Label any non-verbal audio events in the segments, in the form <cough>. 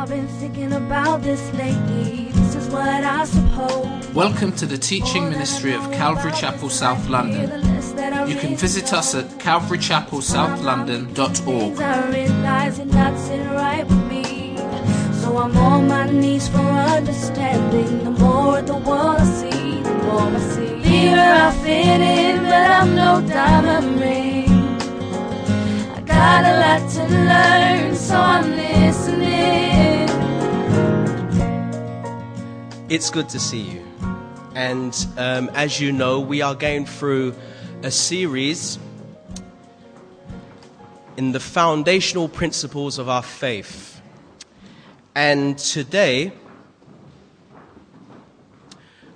I've been thinking about this lately. This is what I suppose. Welcome to the teaching ministry of Calvary Chapel South London. You can visit us at calvarychapelsouth.london.org. I realize you're not sitting right with me. So I'm on my knees for understanding. The more the world I see, the more I see. Here I fit in, but I'm no diamond ring. Got a lot to learn, so I'm listening. It's good to see you. And um, as you know, we are going through a series in the foundational principles of our faith. And today,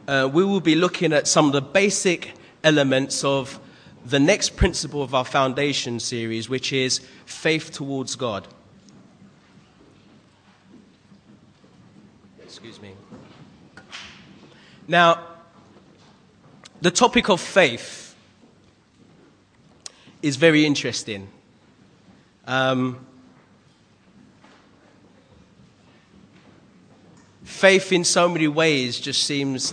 uh, we will be looking at some of the basic elements of the next principle of our foundation series, which is faith towards God. Excuse me. Now, the topic of faith is very interesting. Um, faith, in so many ways, just seems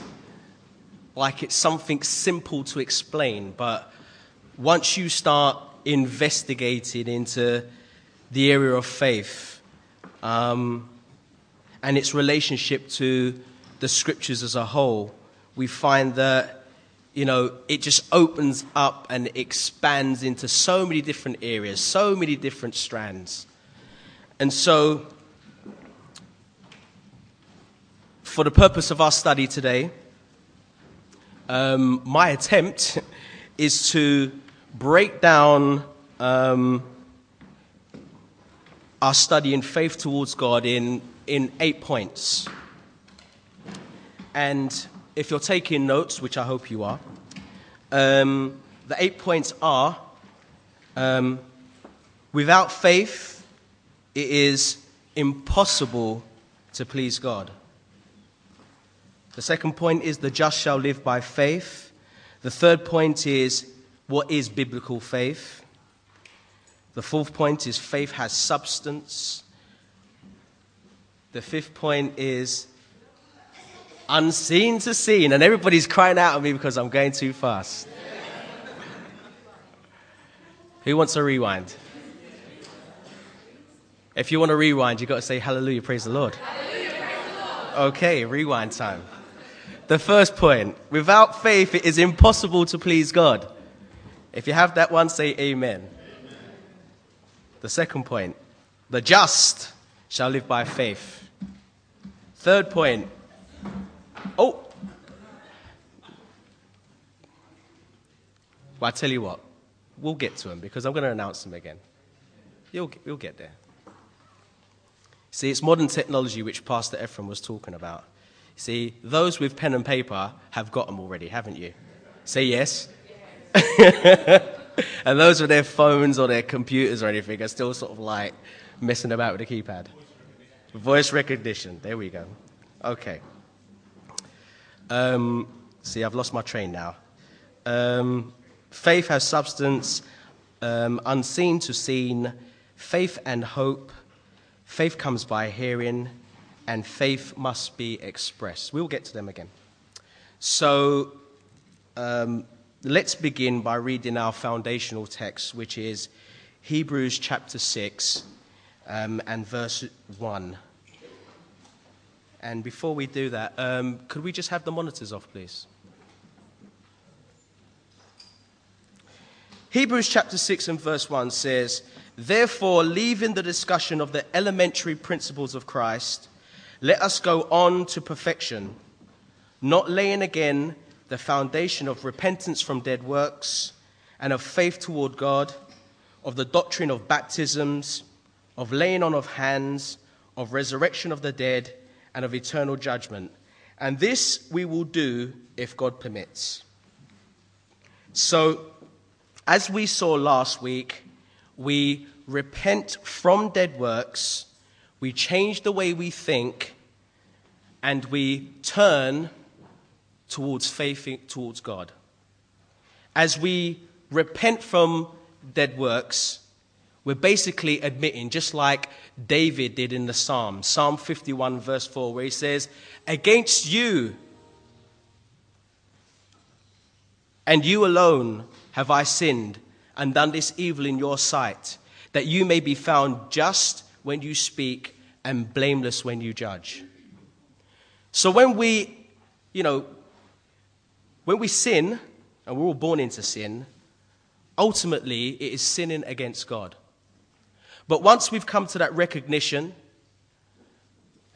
like it's something simple to explain, but once you start investigating into the area of faith um, and its relationship to the scriptures as a whole, we find that you know it just opens up and expands into so many different areas, so many different strands, and so. For the purpose of our study today, um, my attempt <laughs> is to break down um, our study in faith towards God in, in eight points. And if you're taking notes, which I hope you are, um, the eight points are um, without faith, it is impossible to please God. The second point is the just shall live by faith. The third point is what is biblical faith? The fourth point is faith has substance. The fifth point is unseen to seen. And everybody's crying out at me because I'm going too fast. Who wants a rewind? If you want to rewind, you've got to say hallelujah, praise the Lord. Hallelujah, praise the Lord. Okay, rewind time. The first point without faith, it is impossible to please God. If you have that one, say amen. amen. The second point the just shall live by faith. Third point oh, well, I tell you what, we'll get to them because I'm going to announce them again. You'll, you'll get there. See, it's modern technology which Pastor Ephraim was talking about. See, those with pen and paper have got them already, haven't you? Say yes. <laughs> and those with their phones or their computers or anything are still sort of like messing about with the keypad. Voice recognition. There we go. Okay. Um, see, I've lost my train now. Um, faith has substance, um, unseen to seen, faith and hope. Faith comes by hearing, and faith must be expressed. We'll get to them again. So um, let's begin by reading our foundational text, which is Hebrews chapter 6 um, and verse 1. And before we do that, um, could we just have the monitors off, please? Hebrews chapter 6 and verse 1 says, Therefore, leaving the discussion of the elementary principles of Christ, let us go on to perfection, not laying again the foundation of repentance from dead works and of faith toward God, of the doctrine of baptisms, of laying on of hands, of resurrection of the dead, and of eternal judgment. And this we will do if God permits. So, as we saw last week, we repent from dead works, we change the way we think, and we turn towards faith towards God. As we repent from dead works, We're basically admitting, just like David did in the Psalm, Psalm 51, verse 4, where he says, Against you and you alone have I sinned and done this evil in your sight, that you may be found just when you speak and blameless when you judge. So when we, you know, when we sin, and we're all born into sin, ultimately it is sinning against God. But once we've come to that recognition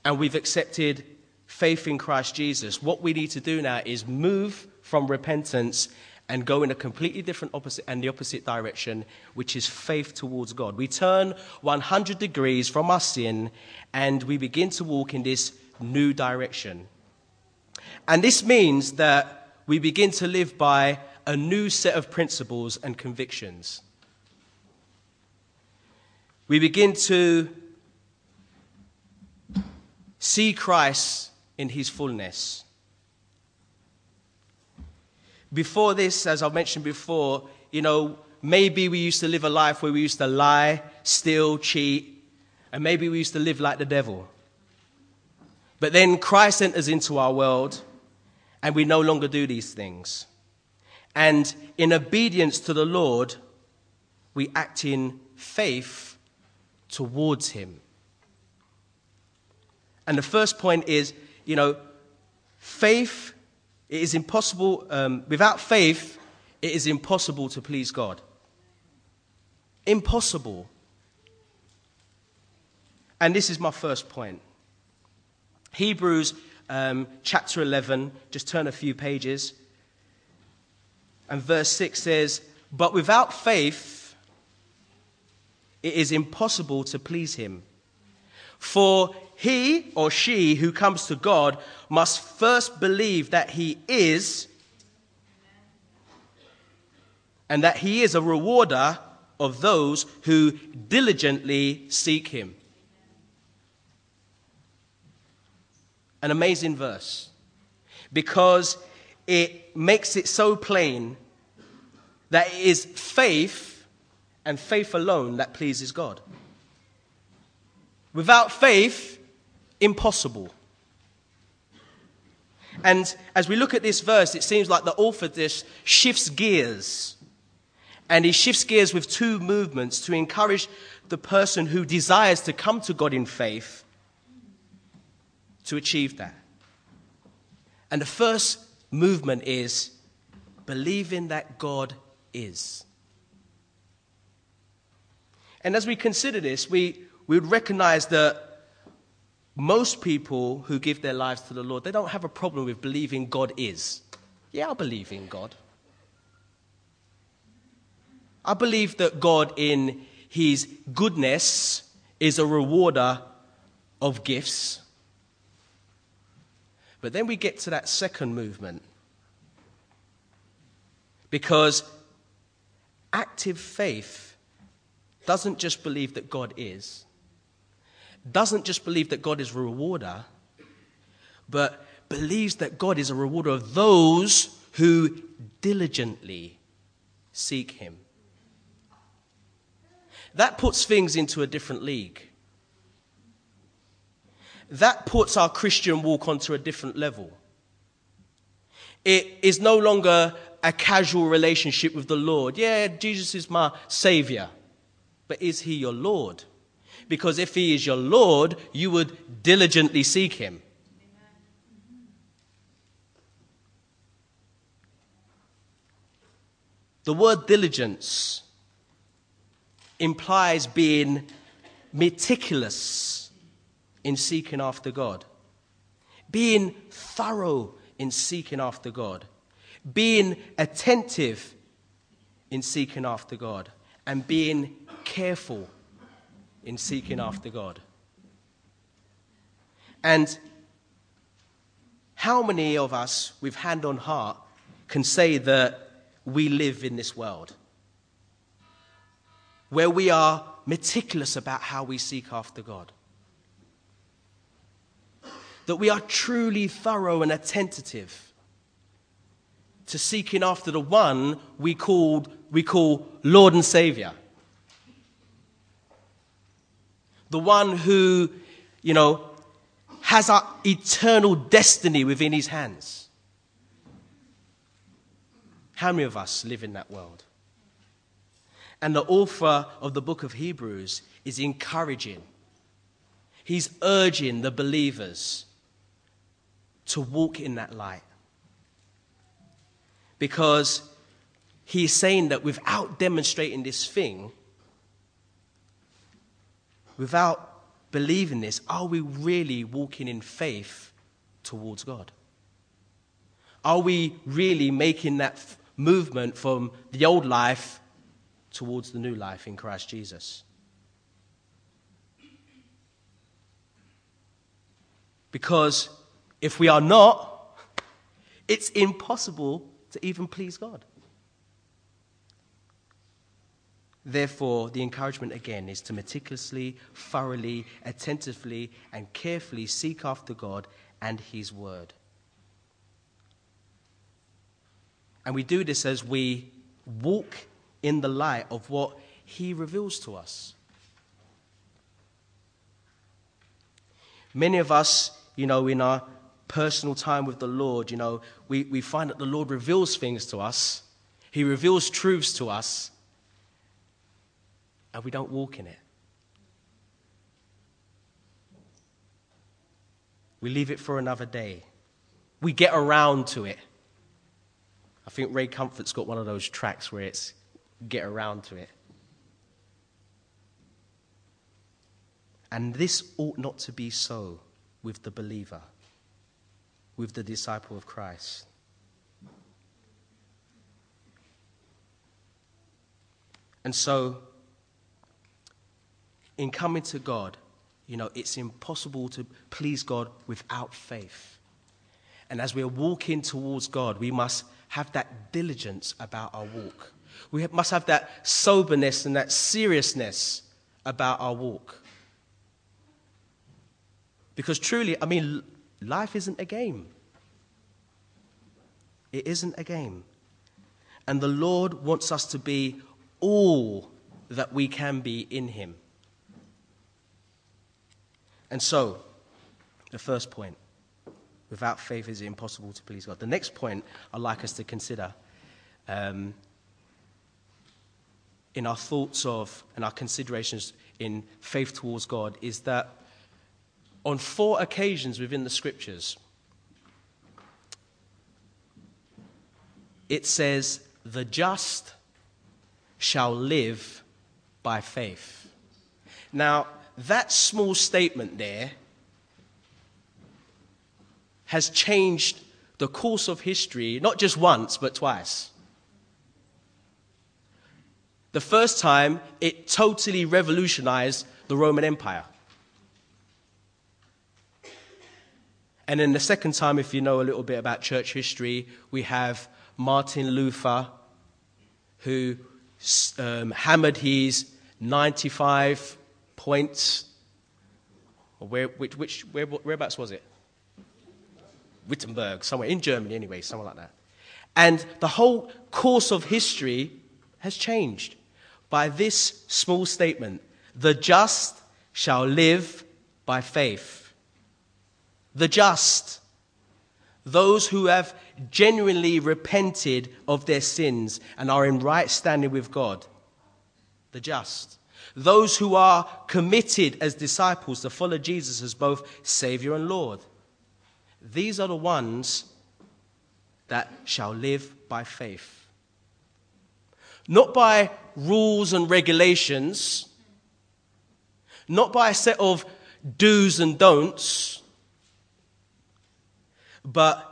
and we've accepted faith in Christ Jesus, what we need to do now is move from repentance and go in a completely different opposite and the opposite direction, which is faith towards God. We turn 100 degrees from our sin and we begin to walk in this new direction. And this means that we begin to live by a new set of principles and convictions. We begin to see Christ in his fullness. Before this, as I mentioned before, you know, maybe we used to live a life where we used to lie, steal, cheat, and maybe we used to live like the devil. But then Christ enters into our world, and we no longer do these things. And in obedience to the Lord, we act in faith towards Him. And the first point is, you know, faith it is impossible, um, without faith, it is impossible to please God. Impossible. And this is my first point. Hebrews um, chapter 11, just turn a few pages. And verse 6 says, But without faith, it is impossible to please him. For he or she who comes to God must first believe that he is and that he is a rewarder of those who diligently seek him. An amazing verse because it makes it so plain that it is faith and faith alone that pleases God. Without faith, impossible. And as we look at this verse, it seems like the author this shifts gears. And he shifts gears with two movements to encourage the person who desires to come to God in faith to achieve that. And the first movement is believing that God is. And as we consider this, we, we would recognize that most people who give their lives to the Lord, they don't have a problem with believing God is. Yeah, I believe in God. I believe that God, in His goodness, is a rewarder of gifts. But then we get to that second movement. Because active faith doesn't just believe that God is, doesn't just believe that God is a rewarder, but believes that God is a rewarder of those who diligently seek Him. That puts things into a different league. That puts our Christian walk onto a different level. It is no longer a casual relationship with the Lord. Yeah, Jesus is my Savior. But is He your Lord? because if he is your Lord, you would diligently seek him. The word diligence implies being meticulous in seeking after God, being thorough in seeking after God, being attentive in seeking after God, and being careful in seeking after God. And how many of us, with hand on heart, can say that we live in this world where we are meticulous about how we seek after God? That we are truly thorough and attentive to seeking after the one we, called, we call Lord and Savior. the one who, you know, has our eternal destiny within his hands. How many of us live in that world? And the author of the book of Hebrews is encouraging, he's urging the believers to walk in that light. Because he's saying that without demonstrating this thing, without believing this, are we really walking in faith towards God? Are we really making that f- movement from the old life towards the new life in Christ Jesus? Because if we are not, it's impossible to even please God. Therefore, the encouragement again is to meticulously, thoroughly, attentively, and carefully seek after God and His Word. And we do this as we walk in the light of what He reveals to us. Many of us, you know, in our personal time with the Lord, you know, we, we find that the Lord reveals things to us, He reveals truths to us and we don't walk in it. We leave it for another day. We get around to it. I think Ray Comfort's got one of those tracks where it's get around to it. And this ought not to be so with the believer, with the disciple of Christ. And so, in coming to God, you know, it's impossible to please God without faith. And as we're walking towards God, we must have that diligence about our walk. We must have that soberness and that seriousness about our walk. Because truly, I mean, life isn't a game. It isn't a game. And the Lord wants us to be all that we can be in Him. And so, the first point without faith is it impossible to please God. The next point I'd like us to consider um, in our thoughts of and our considerations in faith towards God is that on four occasions within the scriptures, it says, The just shall live by faith. Now, that small statement there has changed the course of history, not just once, but twice. The first time, it totally revolutionized the Roman Empire. And then the second time, if you know a little bit about church history, we have Martin Luther, who um, hammered his 95 points. Where, which, which, where, whereabouts was it? Wittenberg, somewhere in Germany, anyway, somewhere like that. And the whole course of history has changed by this small statement The just shall live by faith. The just, those who have genuinely repented of their sins and are in right standing with God. The just those who are committed as disciples to follow Jesus as both Savior and Lord. These are the ones that shall live by faith. Not by rules and regulations, not by a set of do's and don'ts, but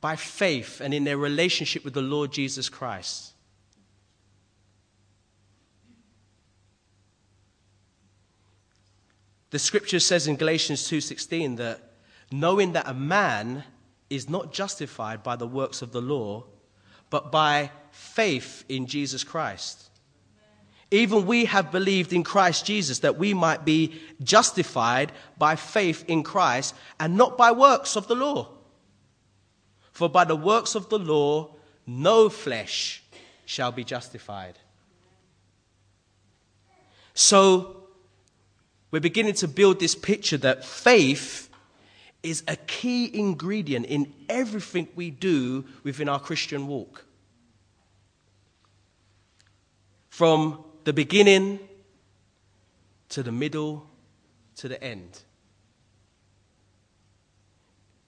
by faith and in their relationship with the Lord Jesus Christ. The scripture says in Galatians 2:16 that knowing that a man is not justified by the works of the law, but by faith in Jesus Christ. Even we have believed in Christ Jesus that we might be justified by faith in Christ and not by works of the law. For by the works of the law, no flesh shall be justified. So, we're beginning to build this picture that faith is a key ingredient in everything we do within our Christian walk. From the beginning to the middle to the end.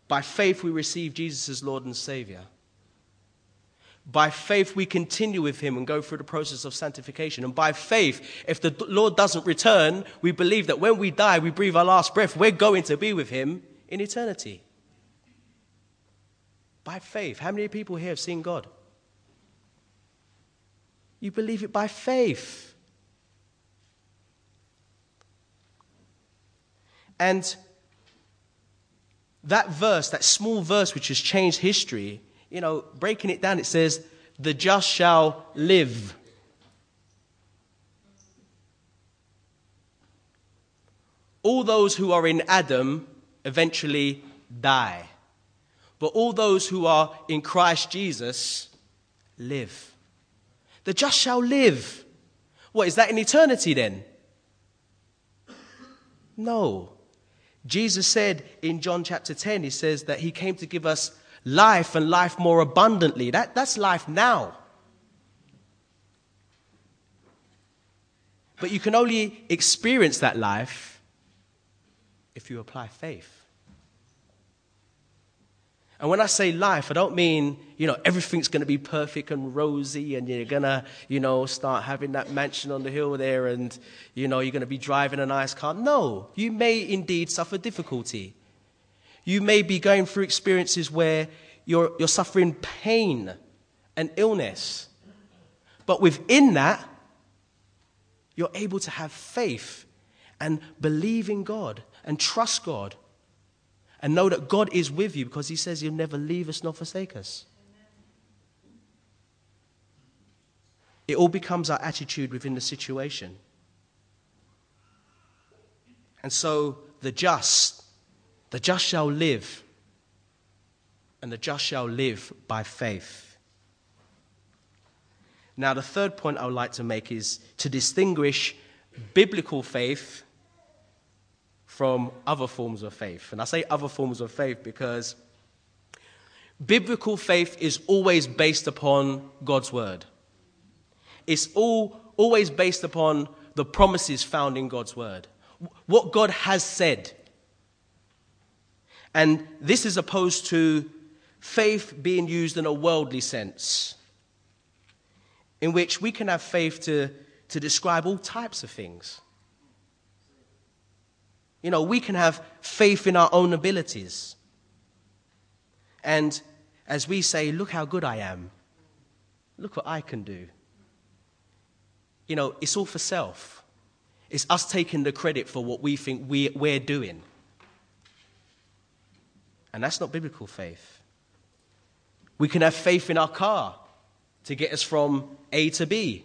By faith, we receive Jesus as Lord and Savior. By faith, we continue with Him and go through the process of sanctification. And by faith, if the Lord doesn't return, we believe that when we die, we breathe our last breath, we're going to be with Him in eternity. By faith. How many people here have seen God? You believe it by faith. And that verse, that small verse which has changed history, you know, breaking it down, it says, The just shall live. All those who are in Adam eventually die. But all those who are in Christ Jesus live. The just shall live. What, is that in eternity then? No. Jesus said in John chapter 10, he says that he came to give us life and life more abundantly. That, that's life now. But you can only experience that life if you apply faith. And when I say life, I don't mean, you know, everything's going to be perfect and rosy and you're going to, you know, start having that mansion on the hill there and, you know, you're going to be driving a nice car. No, you may indeed suffer difficulty. You may be going through experiences where you're, you're suffering pain and illness. But within that, you're able to have faith and believe in God and trust God and know that God is with you because He says He'll never leave us nor forsake us. It all becomes our attitude within the situation. And so the just, the just shall live, and the just shall live by faith. Now, the third point I would like to make is to distinguish biblical faith from other forms of faith. And I say other forms of faith because biblical faith is always based upon God's word. It's all, always based upon the promises found in God's word, what God has said. And this is opposed to faith being used in a worldly sense, in which we can have faith to, to describe all types of things. You know, we can have faith in our own abilities. And as we say, look how good I am, look what I can do. You know, it's all for self. It's us taking the credit for what we think we, we're doing. And that's not biblical faith. We can have faith in our car to get us from A to B.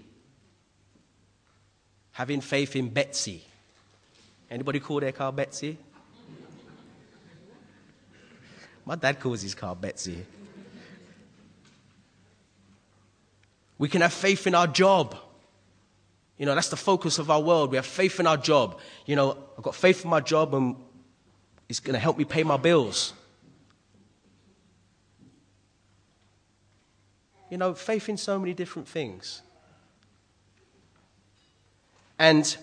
Having faith in Betsy Anybody call their car Betsy? My dad calls his car Betsy. We can have faith in our job. You know, that's the focus of our world. We have faith in our job. You know, I've got faith in my job and it's going to help me pay my bills. You know, faith in so many different things. And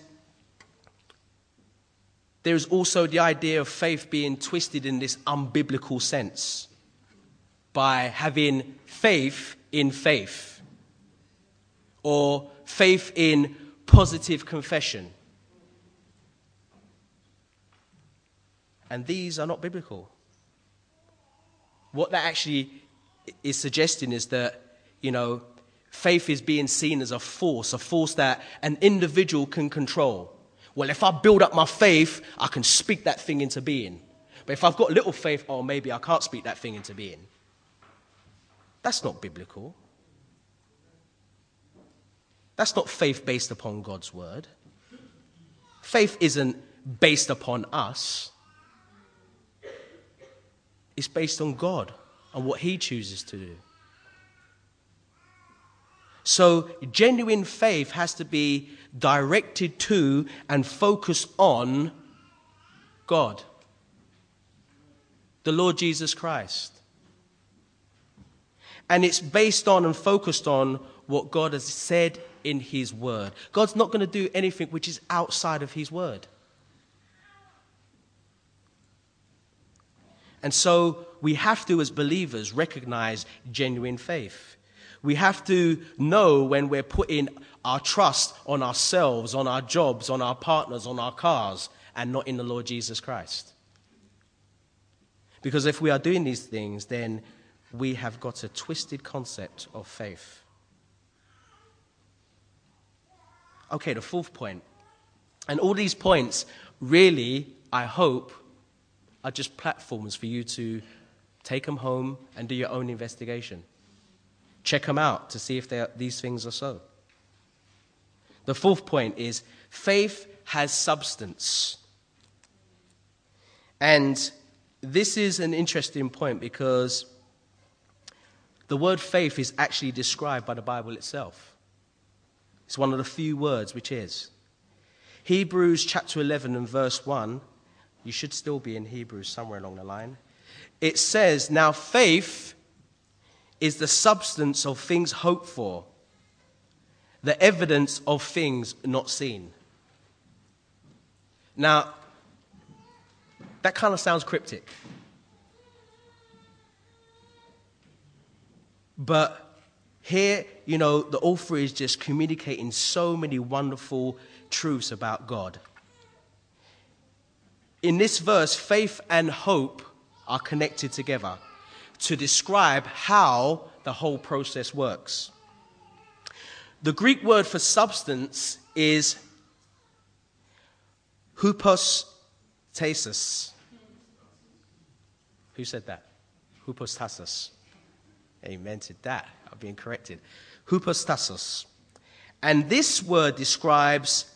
there's also the idea of faith being twisted in this unbiblical sense by having faith in faith or faith in positive confession. And these are not biblical. What that actually is suggesting is that, you know, faith is being seen as a force, a force that an individual can control. Well, if I build up my faith, I can speak that thing into being. But if I've got little faith, oh, maybe I can't speak that thing into being. That's not biblical. That's not faith based upon God's word. Faith isn't based upon us, it's based on God and what He chooses to do. So, genuine faith has to be directed to and focused on God, the Lord Jesus Christ. And it's based on and focused on what God has said in His Word. God's not going to do anything which is outside of His Word. And so we have to, as believers, recognize genuine faith. We have to know when we're putting our trust on ourselves, on our jobs, on our partners, on our cars, and not in the Lord Jesus Christ. Because if we are doing these things, then we have got a twisted concept of faith. Okay, the fourth point. And all these points, really, I hope, are just platforms for you to take them home and do your own investigation. Check them out to see if are, these things are so. The fourth point is faith has substance. And this is an interesting point because the word faith is actually described by the Bible itself. It's one of the few words which is. Hebrews chapter 11 and verse 1, you should still be in Hebrews somewhere along the line. It says, Now faith is the substance of things hoped for, the evidence of things not seen. Now, that kind of sounds cryptic. But here, you know, the author is just communicating so many wonderful truths about God. In this verse, faith and hope are connected together to describe how the whole process works. The Greek word for substance is hypostasis. Who said that? Hypostasis. Amen to that. I'm being corrected. Hypostasis. And this word describes,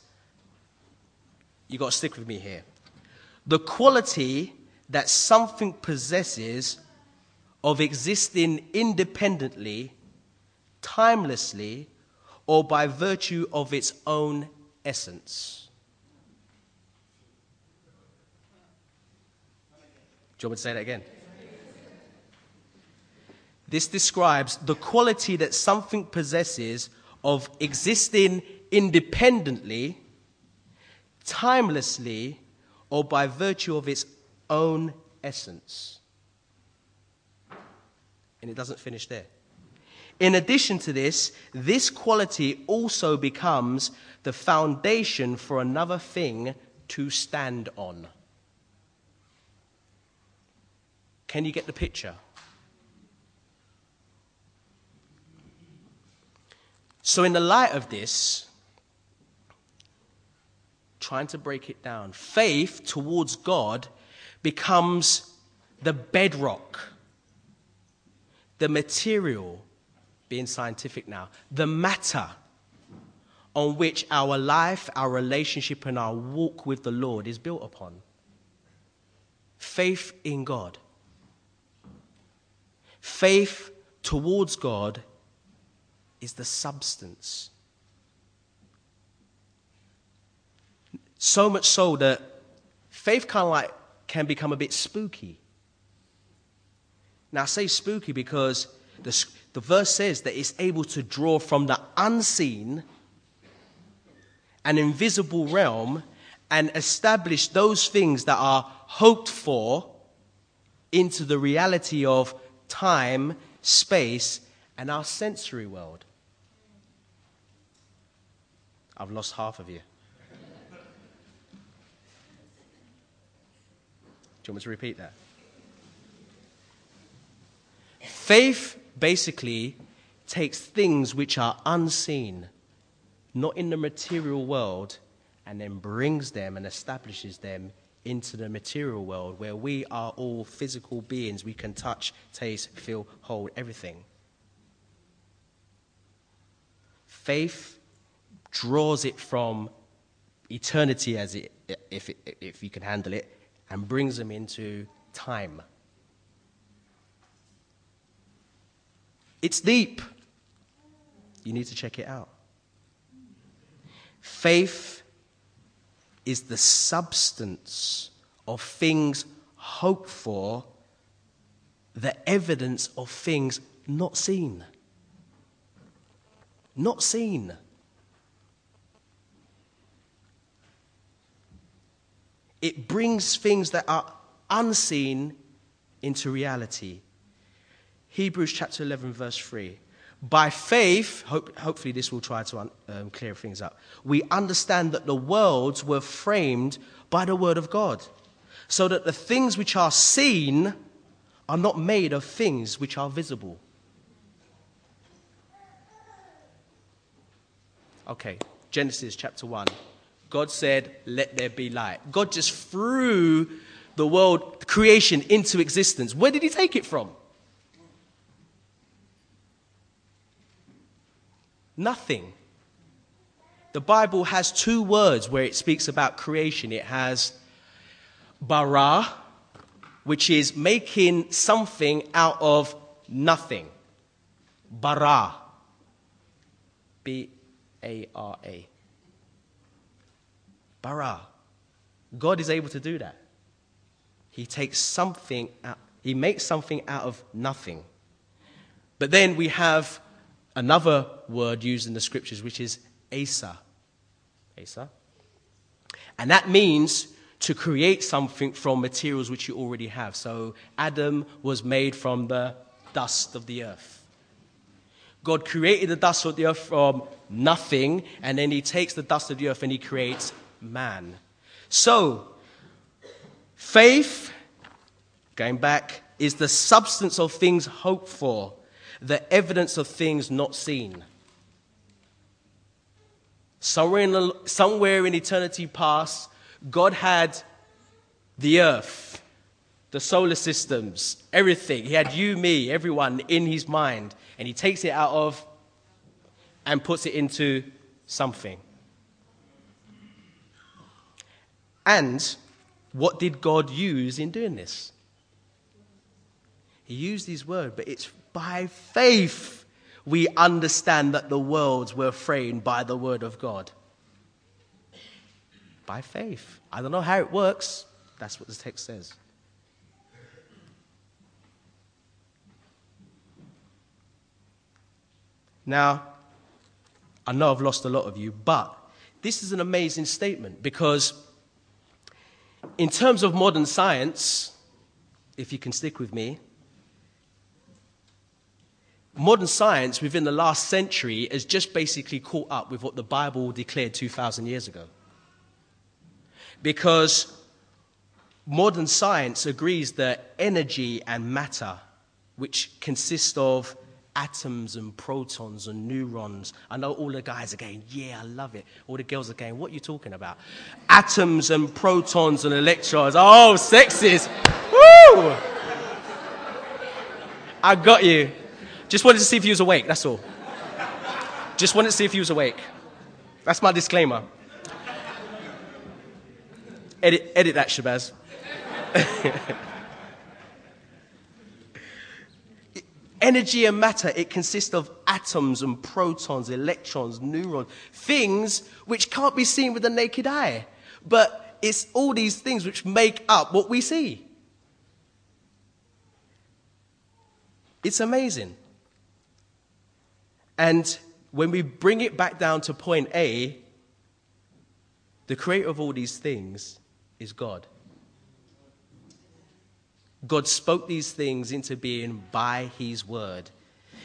you got to stick with me here, the quality that something possesses of existing independently, timelessly, or by virtue of its own essence. Do you want me to say that again? This describes the quality that something possesses of existing independently, timelessly, or by virtue of its own essence. And it doesn't finish there. In addition to this, this quality also becomes the foundation for another thing to stand on. Can you get the picture? So, in the light of this, trying to break it down, faith towards God becomes the bedrock the material, being scientific now, the matter on which our life, our relationship, and our walk with the Lord is built upon. Faith in God. Faith towards God is the substance. So much so that faith kind of like can become a bit spooky. Now, I say spooky because the, the verse says that it's able to draw from the unseen, an invisible realm, and establish those things that are hoped for into the reality of time, space, and our sensory world. I've lost half of you. Do you want me to repeat that? Faith basically takes things which are unseen, not in the material world, and then brings them and establishes them into the material world where we are all physical beings. We can touch, taste, feel, hold everything. Faith draws it from eternity, as it, if, it, if you can handle it, and brings them into time. It's deep. You need to check it out. Faith is the substance of things hoped for, the evidence of things not seen. Not seen. It brings things that are unseen into reality. Hebrews chapter 11, verse 3. By faith, hope, hopefully this will try to um, clear things up. We understand that the worlds were framed by the word of God, so that the things which are seen are not made of things which are visible. Okay, Genesis chapter 1. God said, Let there be light. God just threw the world, creation, into existence. Where did He take it from? Nothing. The Bible has two words where it speaks about creation. It has bara, which is making something out of nothing. Bara. B A R A. Bara. God is able to do that. He takes something out, he makes something out of nothing. But then we have another word used in the scriptures, which is Asa. Asa. And that means to create something from materials which you already have. So Adam was made from the dust of the earth. God created the dust of the earth from nothing, and then he takes the dust of the earth and he creates man. So, faith, going back, is the substance of things hoped for, the evidence of things not seen. Somewhere in, somewhere in eternity past, God had the earth, the solar systems, everything. He had you, me, everyone in his mind. And he takes it out of and puts it into something. And what did God use in doing this? He used his word, but it's by faith we understand that the worlds were framed by the word of God. By faith. I don't know how it works. That's what the text says. Now, I know I've lost a lot of you, but this is an amazing statement because in terms of modern science, if you can stick with me, modern science within the last century has just basically caught up with what the Bible declared 2,000 years ago. Because modern science agrees that energy and matter, which consist of atoms and protons and neurons. I know all the guys are going, yeah, I love it. All the girls are going, what are you talking about? Atoms and protons and electrons. Oh, sexist. Woo! I got you. Just wanted to see if you was awake, that's all. Just wanted to see if you was awake. That's my disclaimer. Edit, edit that, Shabazz. <laughs> Energy and matter, it consists of atoms and protons, electrons, neurons, things which can't be seen with the naked eye. But it's all these things which make up what we see. It's amazing. And when we bring it back down to point A, the creator of all these things is God. God spoke these things into being by his word.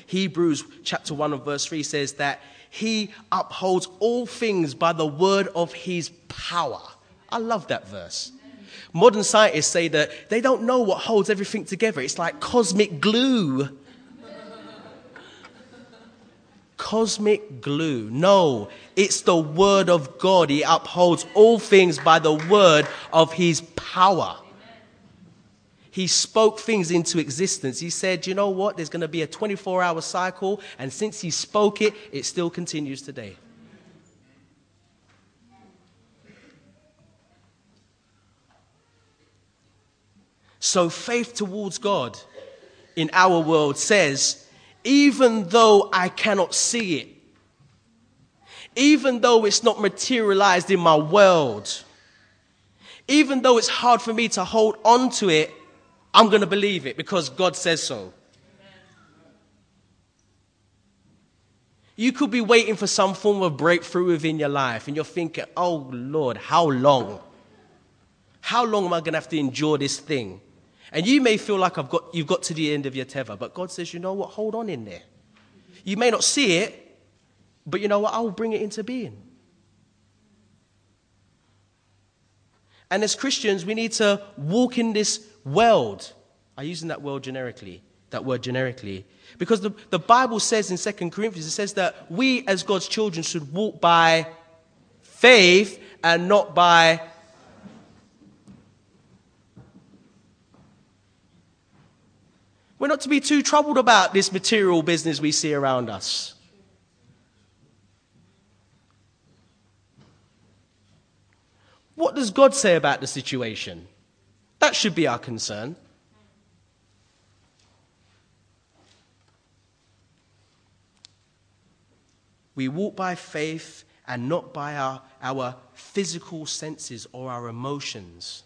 Hebrews chapter 1 and verse 3 says that he upholds all things by the word of his power. I love that verse. Modern scientists say that they don't know what holds everything together. It's like cosmic glue. Cosmic glue. No, it's the word of God. He upholds all things by the word of his power. He spoke things into existence. He said, you know what? There's going to be a 24 hour cycle. And since he spoke it, it still continues today. So faith towards God in our world says, even though I cannot see it even though it's not materialized in my world, even though it's hard for me to hold on to it, I'm going to believe it because God says so. You could be waiting for some form of breakthrough within your life, and you're thinking, oh Lord, how long? How long am I going to have to endure this thing? And you may feel like I've got, you've got to the end of your tether, but God says, you know what? Hold on in there. You may not see it, but you know what? I'll bring it into being. And as Christians, we need to walk in this world. I'm using that word generically, that word generically. Because the, the Bible says in 2 Corinthians, it says that we as God's children should walk by faith and not by We're not to be too troubled about this material business we see around us. What does God say about the situation? That should be our concern. We walk by faith and not by our, our physical senses or our emotions.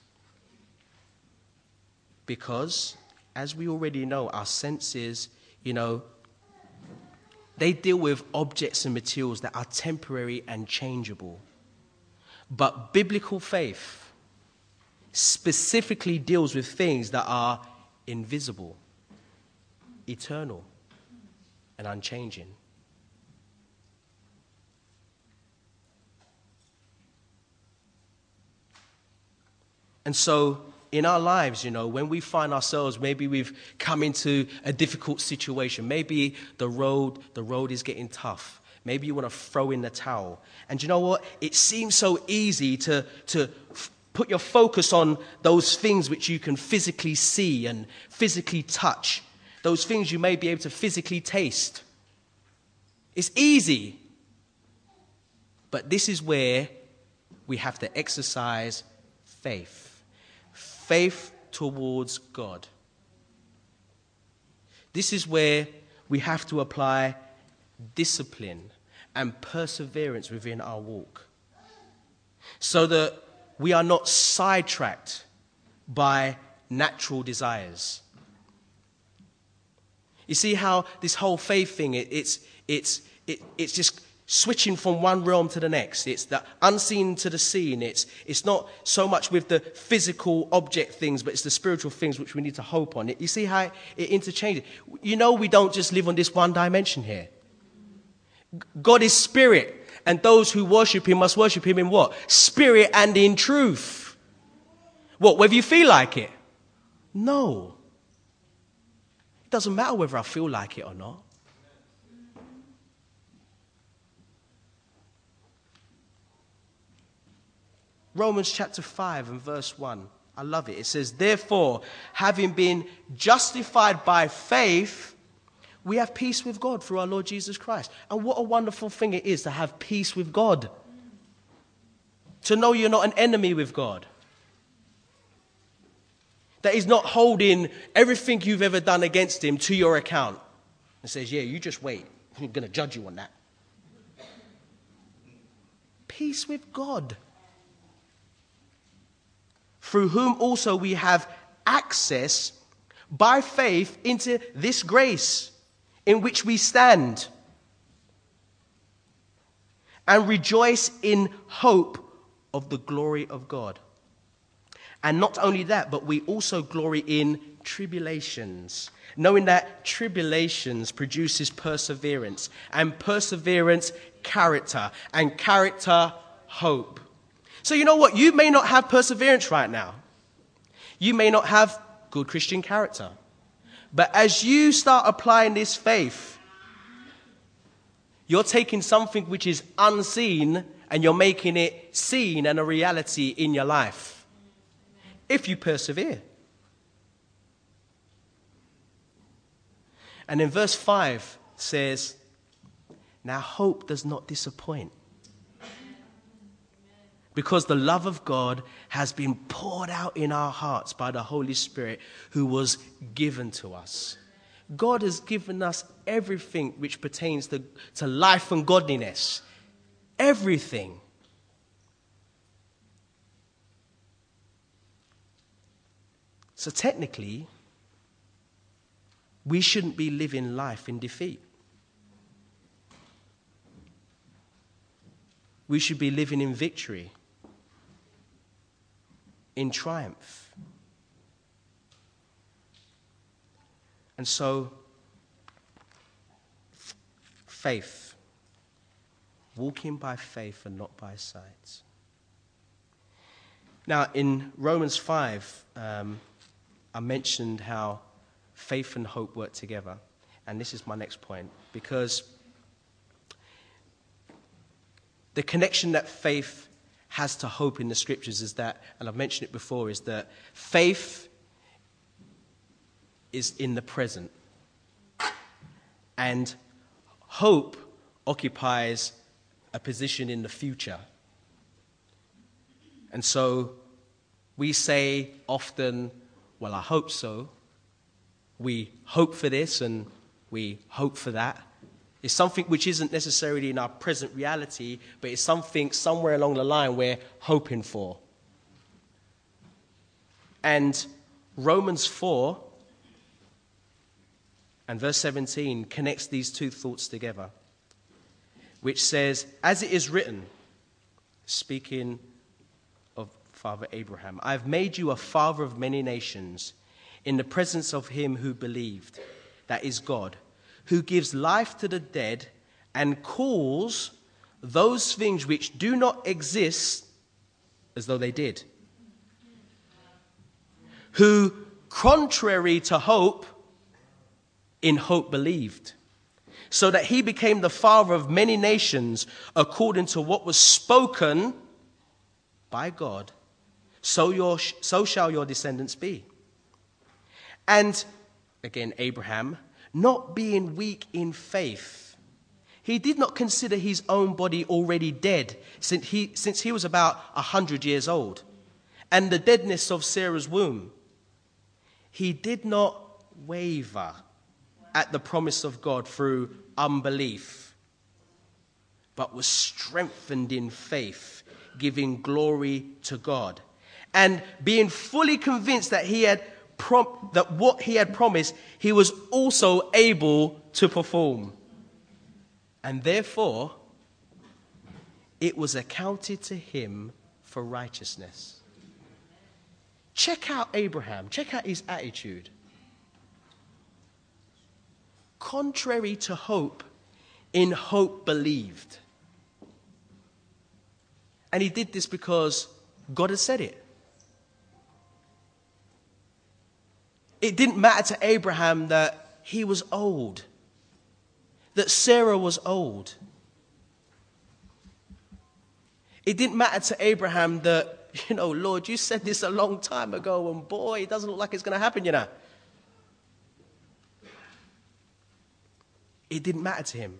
Because, as we already know, our senses, you know, they deal with objects and materials that are temporary and changeable. But biblical faith specifically deals with things that are invisible, eternal, and unchanging. And so, in our lives, you know, when we find ourselves, maybe we've come into a difficult situation, maybe the road, the road is getting tough. Maybe you want to throw in the towel. And you know what? It seems so easy to, to put your focus on those things which you can physically see and physically touch, those things you may be able to physically taste. It's easy. But this is where we have to exercise faith faith towards God. This is where we have to apply discipline and perseverance within our walk so that we are not sidetracked by natural desires. You see how this whole faith thing, it, it's, it's, it, it's just switching from one realm to the next. It's the unseen to the seen. It's, it's not so much with the physical object things, but it's the spiritual things which we need to hope on. You see how it interchanges? You know, we don't just live on this one dimension here. God is spirit, and those who worship him must worship him in what? Spirit and in truth. What, whether you feel like it? No. It doesn't matter whether I feel like it or not. Romans chapter 5 and verse 1. I love it. It says, Therefore, having been justified by faith, we have peace with God through our Lord Jesus Christ. And what a wonderful thing it is to have peace with God. To know you're not an enemy with God. That He's not holding everything you've ever done against Him to your account and says, Yeah, you just wait. I'm going to judge you on that. Peace with God. Through whom also we have access by faith into this grace in which we stand and rejoice in hope of the glory of God. And not only that, but we also glory in tribulations, knowing that tribulations produces perseverance, and perseverance, character, and character, hope. So, you know what? You may not have perseverance right now. You may not have good Christian character. But as you start applying this faith, you're taking something which is unseen and you're making it seen and a reality in your life. If you persevere. And in verse 5 says, Now hope does not disappoint because the love of God has been poured out in our hearts by the Holy Spirit who was given to us. God has given us everything which pertains to, to life and godliness. everything. So technically, we shouldn't be living life in defeat. We should be living in victory, in triumph. And so, faith, walking by faith and not by sight. Now, in Romans 5, um, I mentioned how faith and hope work together. And this is my next point because the connection that faith has to hope in the scriptures is that, and I've mentioned it before, is that faith is in the present. And hope occupies a position in the future. And so we say often, well, I hope so. We hope for this and we hope for that. It's something which isn't necessarily in our present reality, but it's something somewhere along the line we're hoping for. And Romans 4 and verse 17 connects these two thoughts together, which says, As it is written, speaking of Father Abraham. I have made you a father of many nations in the presence of him who believed, that is God, who gives life to the dead and calls those things which do not exist as though they did. Who, contrary to hope, in hope believed, so that he became the father of many nations according to what was spoken by God so, your, so shall your descendants be. And again, Abraham, not being weak in faith, he did not consider his own body already dead since he, since he was about a hundred years old, and the deadness of Sarah's womb. He did not waver at the promise of God through unbelief, but was strengthened in faith, giving glory to God and being fully convinced that he had prom- that what he had promised he was also able to perform. And therefore it was accounted to him for righteousness. Check out abraham. Check out his attitude. Contrary to hope in hope believed. And he did this because god had said it It didn't matter to Abraham that he was old, that Sarah was old. It didn't matter to Abraham that, <laughs> you know, Lord, you said this a long time ago, and boy, it doesn't look like it's going to happen, you know. It didn't matter to him.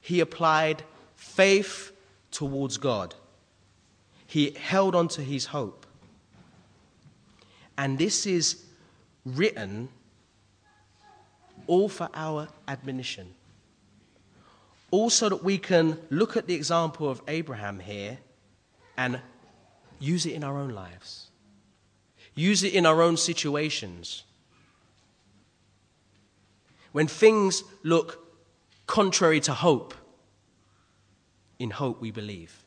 He applied faith towards God, he held on to his hope. And this is written all for our admonition. Also, that we can look at the example of Abraham here and use it in our own lives, use it in our own situations. When things look contrary to hope, in hope we believe.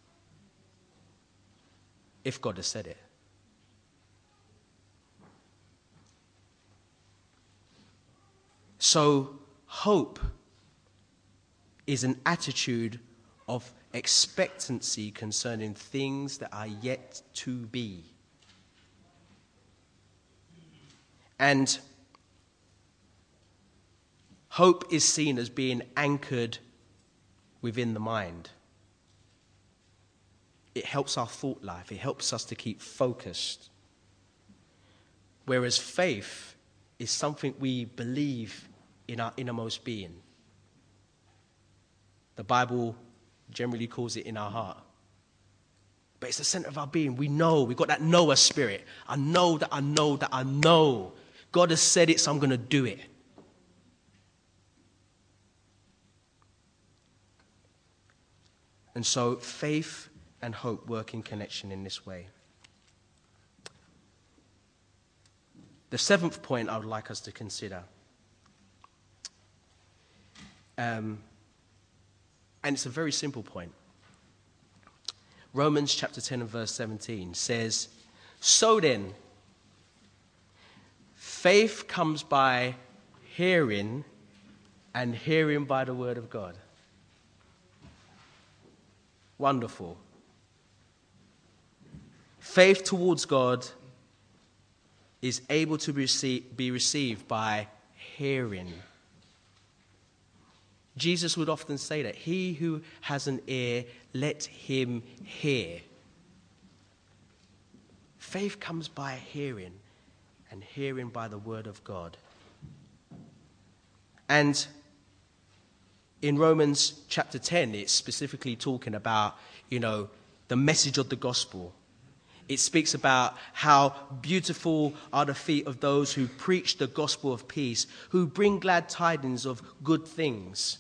If God has said it. So, hope is an attitude of expectancy concerning things that are yet to be. And hope is seen as being anchored within the mind. It helps our thought life, it helps us to keep focused. Whereas faith is something we believe in our innermost being. The Bible generally calls it in our heart. But it's the center of our being. We know, we've got that knower spirit. I know that I know that I know. God has said it, so I'm going to do it. And so faith and hope work in connection in this way. The seventh point I would like us to consider. Um, and it's a very simple point. Romans chapter 10 and verse 17 says, So then, faith comes by hearing, and hearing by the word of God. Wonderful. Faith towards God is able to be received by hearing. Jesus would often say that he who has an ear, let him hear. Faith comes by hearing, and hearing by the word of God. And in Romans chapter 10, it's specifically talking about, you know, the message of the gospel. It speaks about how beautiful are the feet of those who preach the gospel of peace, who bring glad tidings of good things.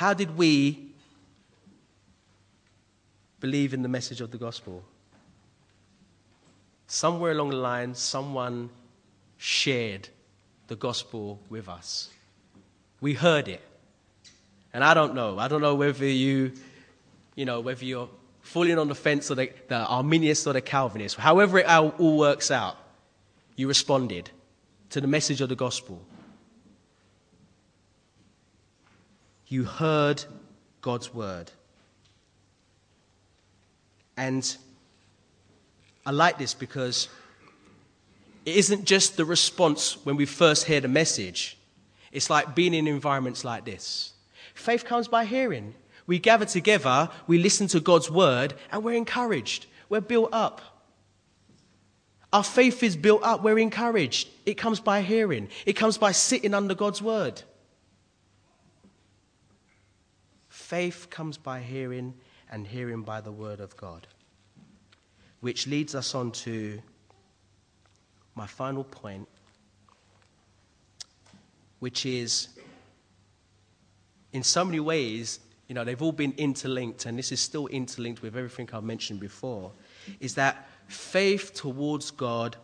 How did we believe in the message of the gospel? Somewhere along the line, someone shared the gospel with us. We heard it. And I don't know. I don't know whether you, you know, whether you're falling on the fence or the, the Arminians or the Calvinist. However it all works out, you responded to the message of the gospel. You heard God's word. And I like this because it isn't just the response when we first hear the message. It's like being in environments like this. Faith comes by hearing. We gather together, we listen to God's word, and we're encouraged. We're built up. Our faith is built up. We're encouraged. It comes by hearing, it comes by sitting under God's word. Faith comes by hearing, and hearing by the word of God. Which leads us on to my final point, which is in so many ways, you know, they've all been interlinked, and this is still interlinked with everything I've mentioned before, is that faith towards God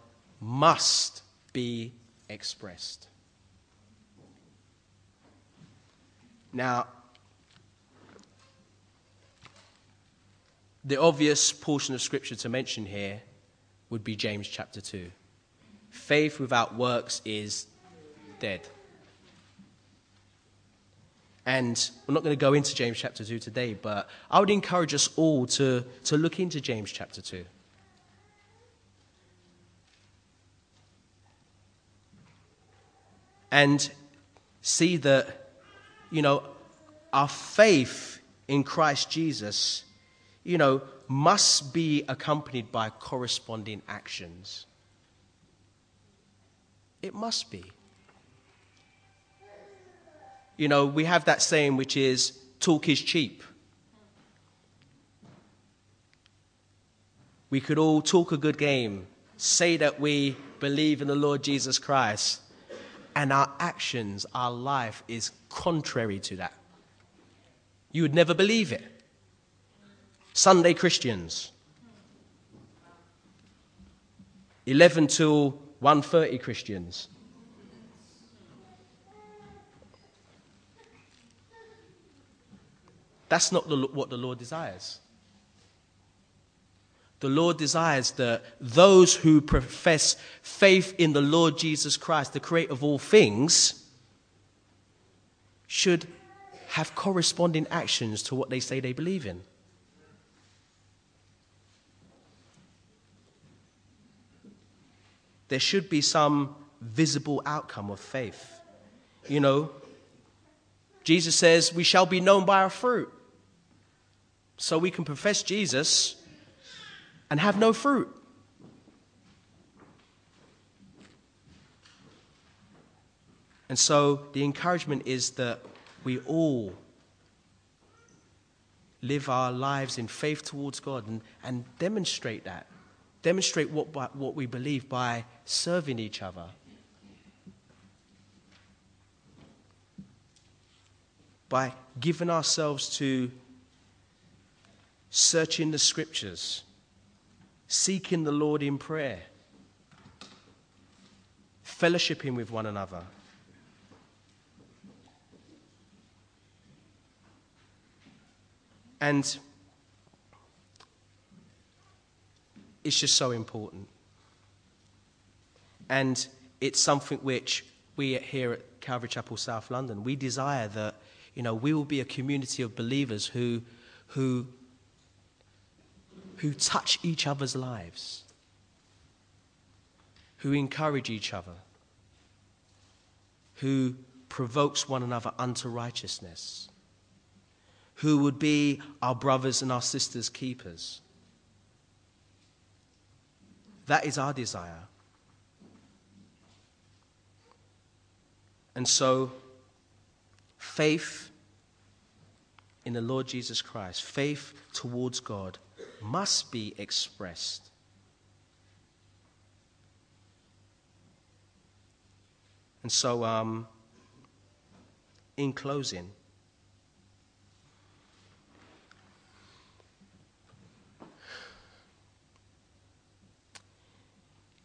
must be expressed. Now, the obvious portion of scripture to mention here would be James chapter 2. Faith without works is dead. And we're not going to go into James chapter 2 today, but I would encourage us all to, to look into James chapter 2. And see that, you know, our faith in Christ Jesus, you know, must be accompanied by corresponding actions. It must be. You know, we have that saying which is talk is cheap. We could all talk a good game, say that we believe in the Lord Jesus Christ, and our actions, our life is contrary to that. You would never believe it. Sunday Christians. 11 till 130 Christians. That's not the, what the Lord desires. The Lord desires that those who profess faith in the Lord Jesus Christ, the creator of all things, should have corresponding actions to what they say they believe in. There should be some visible outcome of faith. You know, Jesus says, We shall be known by our fruit. So we can profess Jesus and have no fruit. And so the encouragement is that we all live our lives in faith towards God and, and demonstrate that. Demonstrate what, what we believe by serving each other. by giving ourselves to searching the scriptures, seeking the Lord in prayer, fellowshipping with one another. And it's just so important. And it's something which we here at Calvary Chapel South London, we desire that, you know, we will be a community of believers who, who, who touch each other's lives, who encourage each other, who provokes one another unto righteousness, who would be our brothers and our sisters' keepers. That is our desire. And so, faith in the Lord Jesus Christ, faith towards God, must be expressed. And so, um, in closing,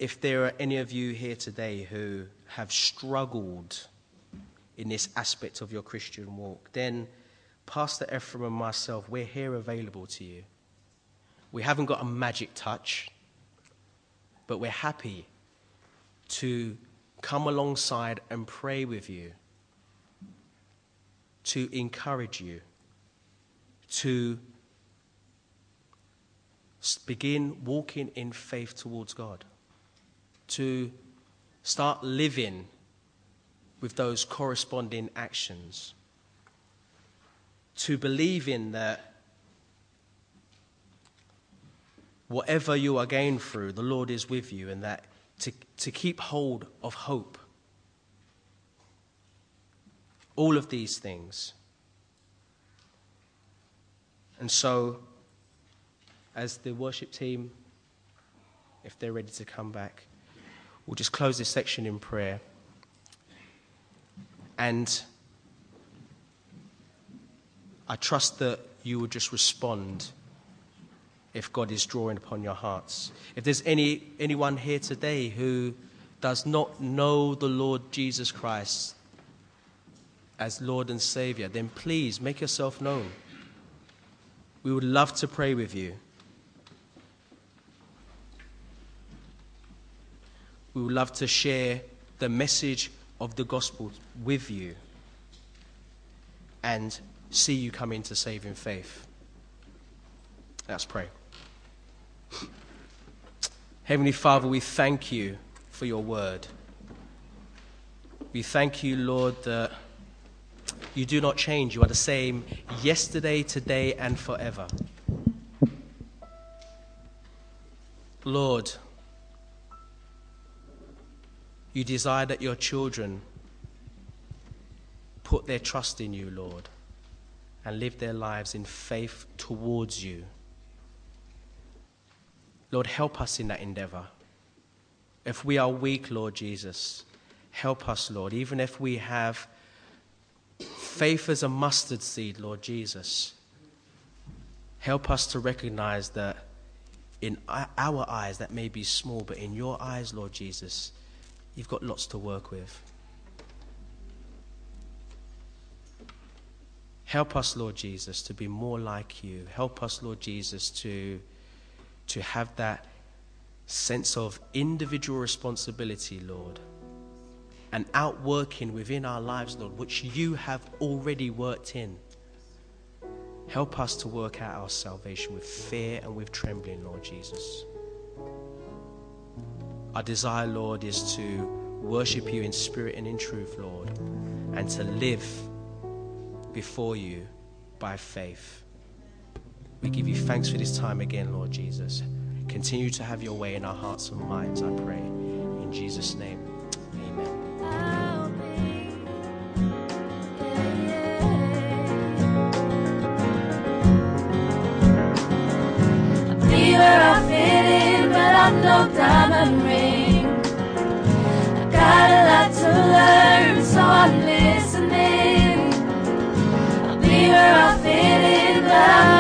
if there are any of you here today who have struggled in this aspect of your Christian walk, then Pastor Ephraim and myself, we're here available to you. We haven't got a magic touch, but we're happy to come alongside and pray with you, to encourage you, to begin walking in faith towards God, to start living with those corresponding actions. To believe in that whatever you are going through, the Lord is with you, and that to, to keep hold of hope. All of these things. And so, as the worship team, if they're ready to come back, we'll just close this section in prayer. And I trust that you will just respond if God is drawing upon your hearts. If there's any, anyone here today who does not know the Lord Jesus Christ as Lord and Savior, then please make yourself known. We would love to pray with you. We would love to share the message of the gospel with you and see you come into saving faith. Let's pray. Heavenly Father, we thank you for your word. We thank you, Lord, that you do not change. You are the same yesterday, today, and forever. Lord, you desire that your children put their trust in you, Lord, and live their lives in faith towards you. Lord, help us in that endeavor. If we are weak, Lord Jesus, help us, Lord, even if we have faith as a mustard seed, Lord Jesus. Help us to recognize that in our eyes that may be small, but in your eyes, Lord Jesus, You've got lots to work with. Help us, Lord Jesus, to be more like you. Help us, Lord Jesus, to, to have that sense of individual responsibility, Lord, and outworking within our lives, Lord, which you have already worked in. Help us to work out our salvation with fear and with trembling, Lord Jesus. Our desire, Lord, is to worship you in spirit and in truth, Lord, and to live before you by faith. We give you thanks for this time again, Lord Jesus. Continue to have your way in our hearts and minds, I pray. In Jesus' name, amen. diamond ring. not listening. I'll be where I fit in. But